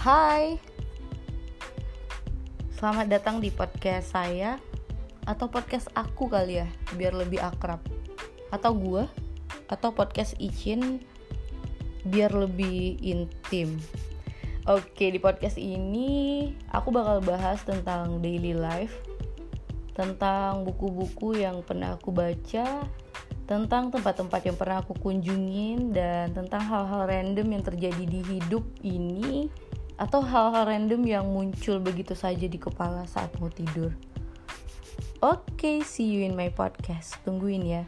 Hai. Selamat datang di podcast saya Atau podcast aku kali ya Biar lebih akrab. Atau gue Atau podcast Icin Biar lebih intim. Oke di podcast ini Aku bakal bahas tentang daily life Tentang buku-buku yang pernah aku baca tentang tempat-tempat yang pernah aku kunjungin dan tentang hal-hal random yang terjadi di hidup ini atau hal-hal random yang muncul begitu saja di kepala saat mau tidur. Oke, okay, see you in my podcast. Tungguin ya.